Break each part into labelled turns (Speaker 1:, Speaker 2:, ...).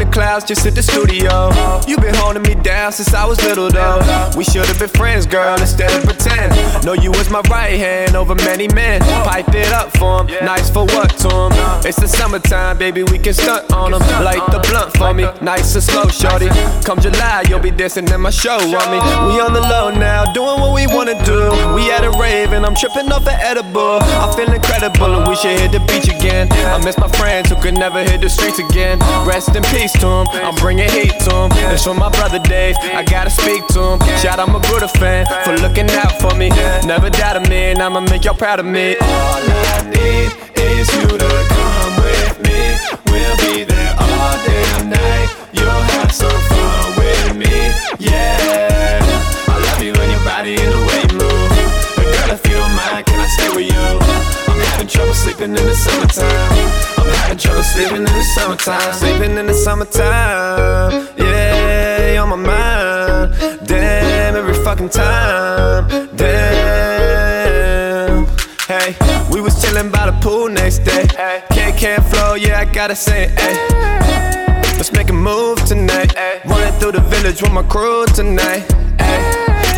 Speaker 1: in the clouds, just at the studio. You been holding me down since I was little though. We should've been friends, girl, instead of pretend. Know you was my right hand over many men. Pipe it up for him, nice for what? It's the summertime, baby, we can stunt on him. Light the blunt for me, nice and slow, shorty. Come July, you'll be dancing in my show on me. We on the low now, doing what we wanna do. We at a rave and I'm tripping off an edible. I feel incredible and we should hit the beach again. I miss my friends who could never hit the streets again. Rest in peace to him, I'm bringing heat to him. It's for my brother Dave, I gotta speak to him. Shout out my Buddha fan for looking out for me. Never doubted me, and I'ma make y'all proud of me. All I need is you to come sleeping in the summertime. I'm having trouble sleeping in the summertime. Sleeping in the summertime. Yeah, on my mind. Damn, every fucking time. Damn. Hey, we was chillin' by the pool next day. Can't can't flow, yeah, I gotta say it. Ay. Let's make a move tonight. Running through the village with my crew tonight.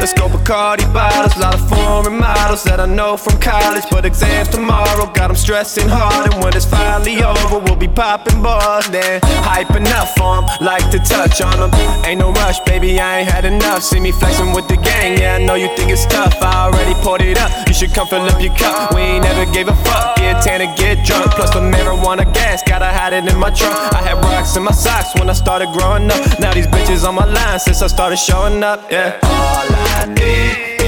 Speaker 1: Let's go Bacardi bottles, lot of foreign models that I know from college. But exams tomorrow got them stressing hard. And when it's finally over, we'll be popping bars. Then hyping up for 'em, like to touch on them. Ain't no rush, baby, I ain't had enough. See me flexing with the gang, yeah, I know you think it's tough. I already poured it up, you should come fill up your cup. We ain't never gave a fuck, get tan and get drunk. Plus the marijuana gas, gotta hide it in my trunk. I had rocks in my socks when I started growing up. Now these bitches on my line since I started showing up, yeah. All I need